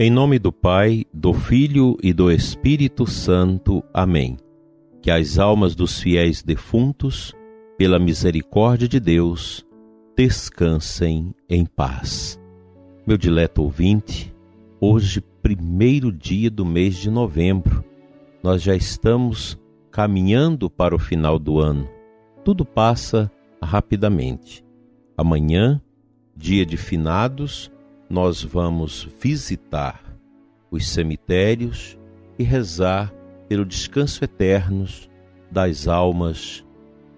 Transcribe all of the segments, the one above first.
Em nome do Pai, do Filho e do Espírito Santo. Amém. Que as almas dos fiéis defuntos, pela misericórdia de Deus, descansem em paz. Meu dileto ouvinte, hoje, primeiro dia do mês de novembro, nós já estamos caminhando para o final do ano. Tudo passa rapidamente. Amanhã, dia de finados, nós vamos visitar os cemitérios e rezar pelo descanso eterno das almas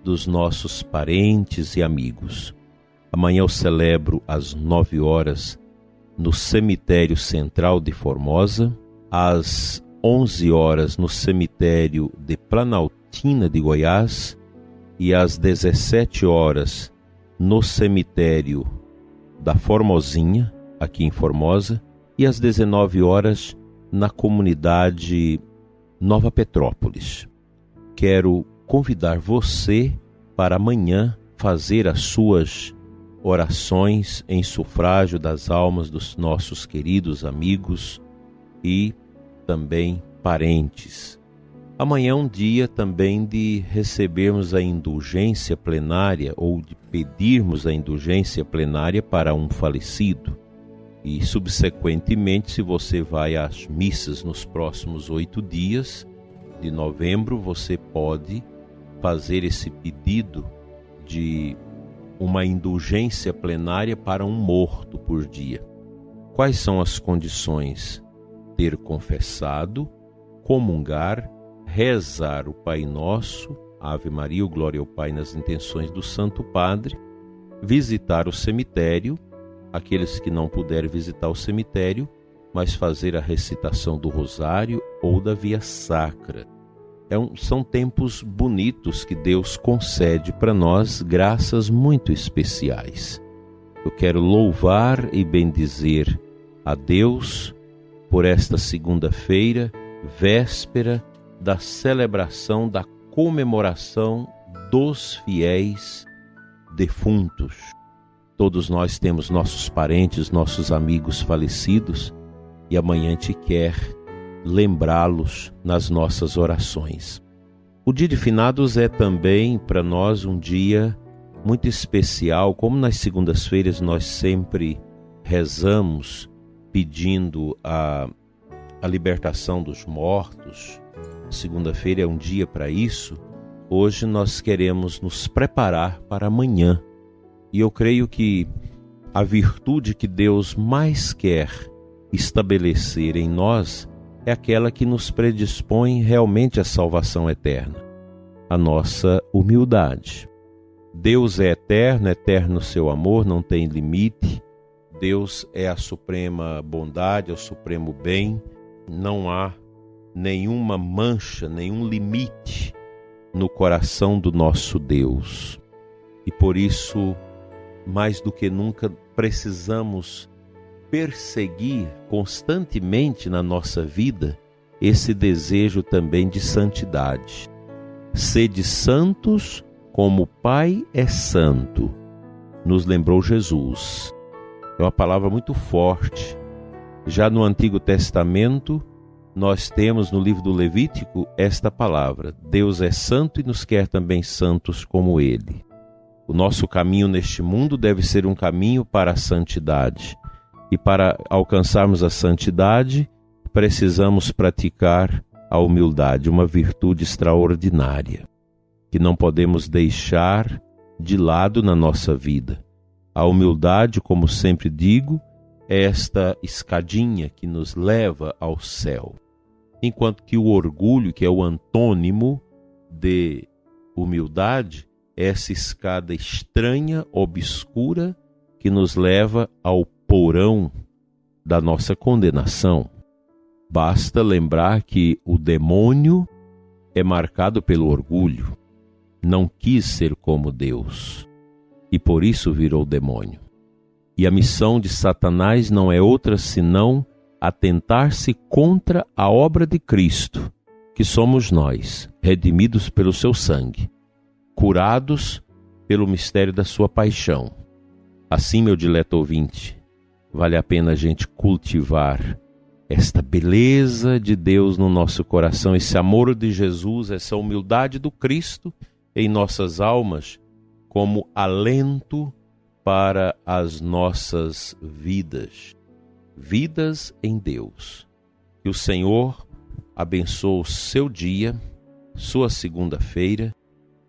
dos nossos parentes e amigos. Amanhã eu celebro às nove horas no cemitério central de Formosa, às onze horas no cemitério de Planaltina de Goiás e às dezessete horas no cemitério da Formosinha, aqui em Formosa, e às 19 horas na comunidade Nova Petrópolis. Quero convidar você para amanhã fazer as suas orações em sufrágio das almas dos nossos queridos amigos e também parentes. Amanhã é um dia também de recebermos a indulgência plenária ou de pedirmos a indulgência plenária para um falecido. E, subsequentemente, se você vai às missas nos próximos oito dias de novembro, você pode fazer esse pedido de uma indulgência plenária para um morto por dia. Quais são as condições? Ter confessado, comungar, rezar o Pai Nosso, Ave Maria, o Glória ao Pai nas intenções do Santo Padre, visitar o cemitério aqueles que não puderem visitar o cemitério, mas fazer a recitação do rosário ou da via sacra. É um, são tempos bonitos que Deus concede para nós, graças muito especiais. Eu quero louvar e bendizer a Deus por esta segunda-feira, véspera da celebração da comemoração dos fiéis defuntos. Todos nós temos nossos parentes, nossos amigos falecidos e amanhã te quer lembrá-los nas nossas orações. O dia de finados é também para nós um dia muito especial, como nas segundas-feiras nós sempre rezamos pedindo a, a libertação dos mortos. Segunda-feira é um dia para isso. Hoje nós queremos nos preparar para amanhã e eu creio que a virtude que Deus mais quer estabelecer em nós é aquela que nos predispõe realmente à salvação eterna, a nossa humildade. Deus é eterno, eterno o seu amor, não tem limite. Deus é a suprema bondade, é o supremo bem. Não há nenhuma mancha, nenhum limite no coração do nosso Deus. E por isso mais do que nunca precisamos perseguir constantemente na nossa vida esse desejo também de santidade. Sede santos como o Pai é santo, nos lembrou Jesus. É uma palavra muito forte. Já no Antigo Testamento, nós temos no livro do Levítico esta palavra: Deus é santo e nos quer também santos como Ele. O nosso caminho neste mundo deve ser um caminho para a santidade. E para alcançarmos a santidade, precisamos praticar a humildade, uma virtude extraordinária, que não podemos deixar de lado na nossa vida. A humildade, como sempre digo, é esta escadinha que nos leva ao céu. Enquanto que o orgulho, que é o antônimo de humildade, essa escada estranha, obscura, que nos leva ao porão da nossa condenação. Basta lembrar que o demônio é marcado pelo orgulho, não quis ser como Deus e por isso virou demônio. E a missão de Satanás não é outra senão atentar-se contra a obra de Cristo, que somos nós, redimidos pelo seu sangue curados pelo mistério da sua paixão. Assim, meu dileto ouvinte, vale a pena a gente cultivar esta beleza de Deus no nosso coração, esse amor de Jesus, essa humildade do Cristo em nossas almas, como alento para as nossas vidas. Vidas em Deus. Que o Senhor abençoe o seu dia, sua segunda-feira,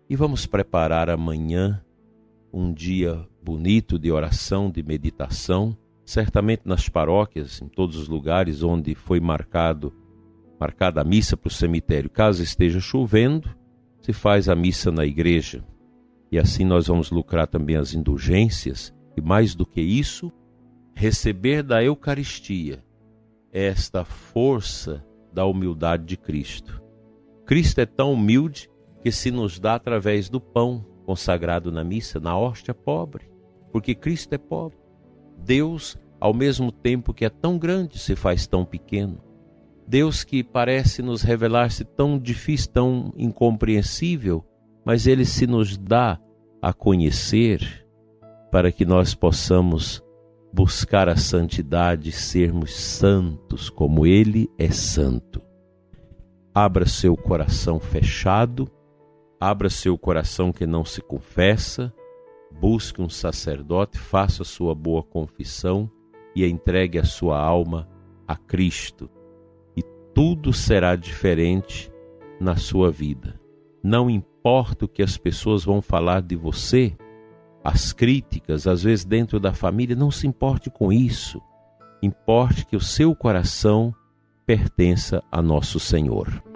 e vamos preparar amanhã um dia bonito de oração, de meditação certamente nas paróquias, em todos os lugares onde foi marcado marcada a missa para o cemitério. Caso esteja chovendo, se faz a missa na igreja. E assim nós vamos lucrar também as indulgências e mais do que isso, receber da Eucaristia esta força da humildade de Cristo. Cristo é tão humilde que se nos dá através do pão consagrado na missa, na hóstia pobre, porque Cristo é pobre. Deus, ao mesmo tempo que é tão grande, se faz tão pequeno. Deus que parece nos revelar-se tão difícil, tão incompreensível, mas ele se nos dá a conhecer para que nós possamos buscar a santidade, sermos santos como ele é santo. Abra seu coração fechado, abra seu coração que não se confessa, busque um sacerdote, faça sua boa confissão e entregue a sua alma a Cristo. E tudo será diferente na sua vida. Não importa o que as pessoas vão falar de você, as críticas, às vezes dentro da família, não se importe com isso. Importe que o seu coração pertença a nosso Senhor.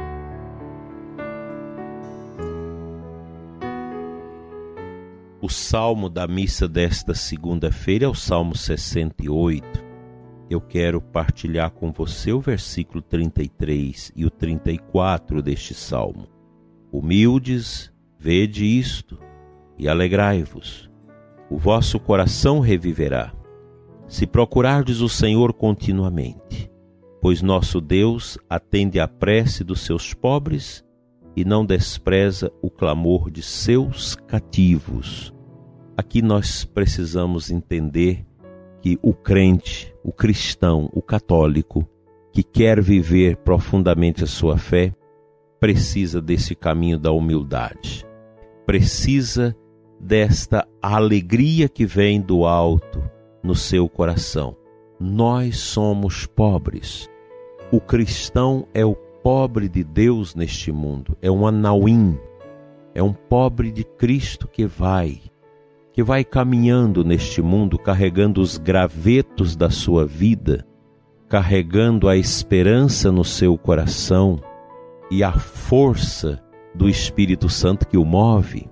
O salmo da missa desta segunda-feira é o Salmo 68. Eu quero partilhar com você o versículo 33 e o 34 deste salmo. Humildes, vede isto e alegrai-vos. O vosso coração reviverá, se procurardes o Senhor continuamente, pois nosso Deus atende à prece dos seus pobres e não despreza o clamor de seus cativos. Aqui nós precisamos entender que o crente, o cristão, o católico, que quer viver profundamente a sua fé, precisa desse caminho da humildade, precisa desta alegria que vem do alto no seu coração. Nós somos pobres. O cristão é o pobre de Deus neste mundo, é um anauim, é um pobre de Cristo que vai que vai caminhando neste mundo carregando os gravetos da sua vida, carregando a esperança no seu coração e a força do Espírito Santo que o move.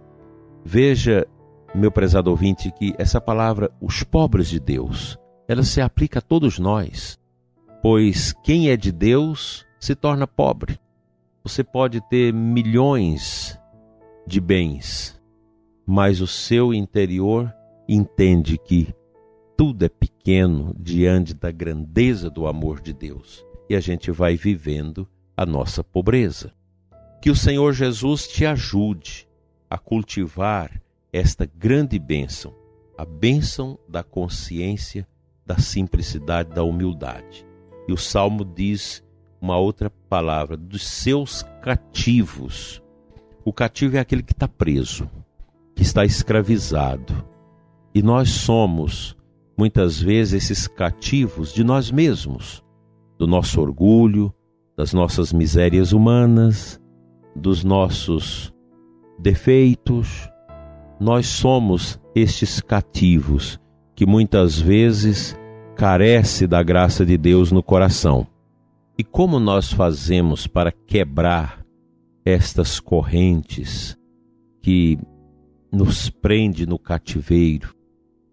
Veja, meu prezado ouvinte, que essa palavra, os pobres de Deus, ela se aplica a todos nós, pois quem é de Deus se torna pobre. Você pode ter milhões de bens, mas o seu interior entende que tudo é pequeno diante da grandeza do amor de Deus e a gente vai vivendo a nossa pobreza. Que o Senhor Jesus te ajude a cultivar esta grande bênção, a bênção da consciência, da simplicidade, da humildade. E o salmo diz uma outra palavra: dos seus cativos. O cativo é aquele que está preso que está escravizado. E nós somos, muitas vezes, esses cativos de nós mesmos, do nosso orgulho, das nossas misérias humanas, dos nossos defeitos. Nós somos estes cativos que muitas vezes carece da graça de Deus no coração. E como nós fazemos para quebrar estas correntes que nos prende no cativeiro,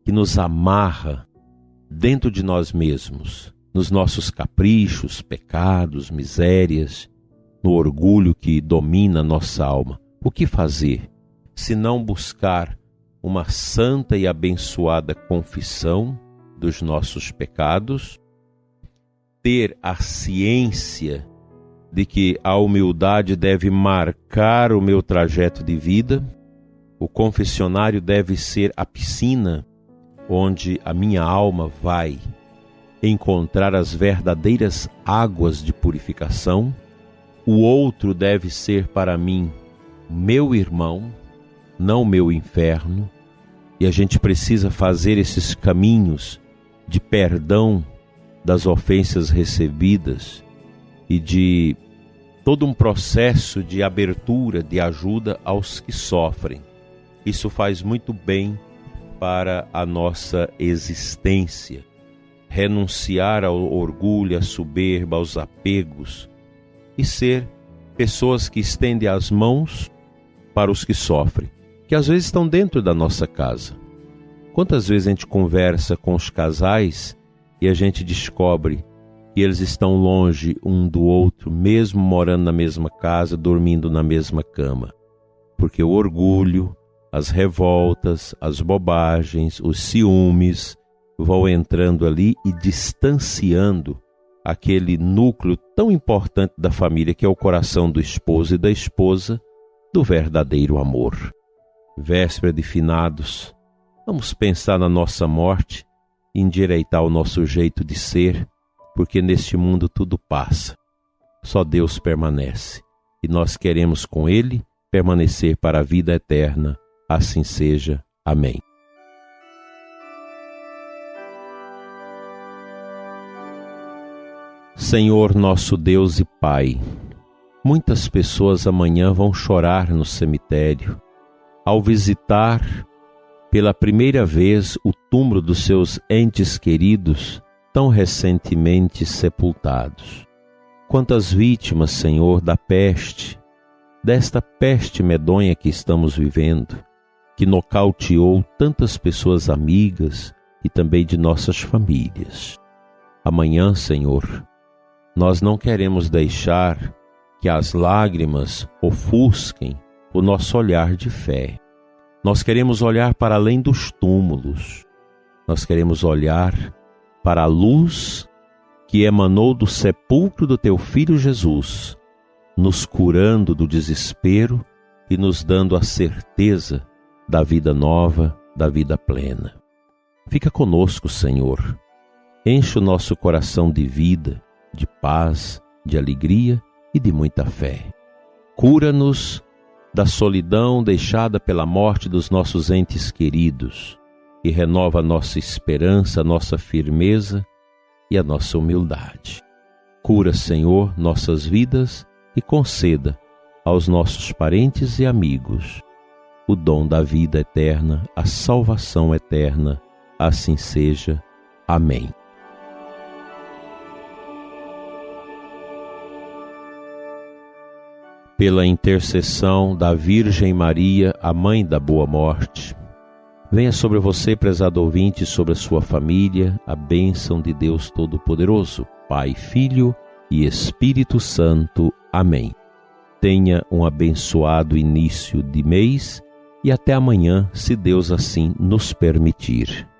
que nos amarra dentro de nós mesmos, nos nossos caprichos, pecados, misérias, no orgulho que domina nossa alma. O que fazer se não buscar uma santa e abençoada confissão dos nossos pecados, ter a ciência de que a humildade deve marcar o meu trajeto de vida, o confessionário deve ser a piscina onde a minha alma vai encontrar as verdadeiras águas de purificação. O outro deve ser para mim meu irmão, não meu inferno. E a gente precisa fazer esses caminhos de perdão das ofensas recebidas e de todo um processo de abertura, de ajuda aos que sofrem. Isso faz muito bem para a nossa existência. Renunciar ao orgulho, à soberba, aos apegos e ser pessoas que estendem as mãos para os que sofrem, que às vezes estão dentro da nossa casa. Quantas vezes a gente conversa com os casais e a gente descobre que eles estão longe um do outro, mesmo morando na mesma casa, dormindo na mesma cama. Porque o orgulho, as revoltas, as bobagens, os ciúmes vão entrando ali e distanciando aquele núcleo tão importante da família que é o coração do esposo e da esposa do verdadeiro amor. Véspera de finados, vamos pensar na nossa morte e endireitar o nosso jeito de ser porque neste mundo tudo passa. Só Deus permanece, e nós queremos com Ele permanecer para a vida eterna. Assim seja. Amém. Senhor nosso Deus e Pai, muitas pessoas amanhã vão chorar no cemitério ao visitar pela primeira vez o túmulo dos seus entes queridos tão recentemente sepultados. Quantas vítimas, Senhor, da peste, desta peste medonha que estamos vivendo, que nocauteou tantas pessoas amigas e também de nossas famílias. Amanhã, Senhor, nós não queremos deixar que as lágrimas ofusquem o nosso olhar de fé. Nós queremos olhar para além dos túmulos. Nós queremos olhar para a luz que emanou do sepulcro do teu filho Jesus, nos curando do desespero e nos dando a certeza da vida nova, da vida plena. Fica conosco, Senhor. Enche o nosso coração de vida, de paz, de alegria e de muita fé. Cura-nos da solidão deixada pela morte dos nossos entes queridos e renova nossa esperança, nossa firmeza e a nossa humildade. Cura, Senhor, nossas vidas e conceda aos nossos parentes e amigos o dom da vida eterna, a salvação eterna. Assim seja. Amém. Pela intercessão da Virgem Maria, a Mãe da Boa Morte, Venha sobre você, prezado ouvinte, sobre a sua família, a bênção de Deus Todo-Poderoso, Pai, Filho e Espírito Santo. Amém. Tenha um abençoado início de mês e até amanhã, se Deus assim nos permitir.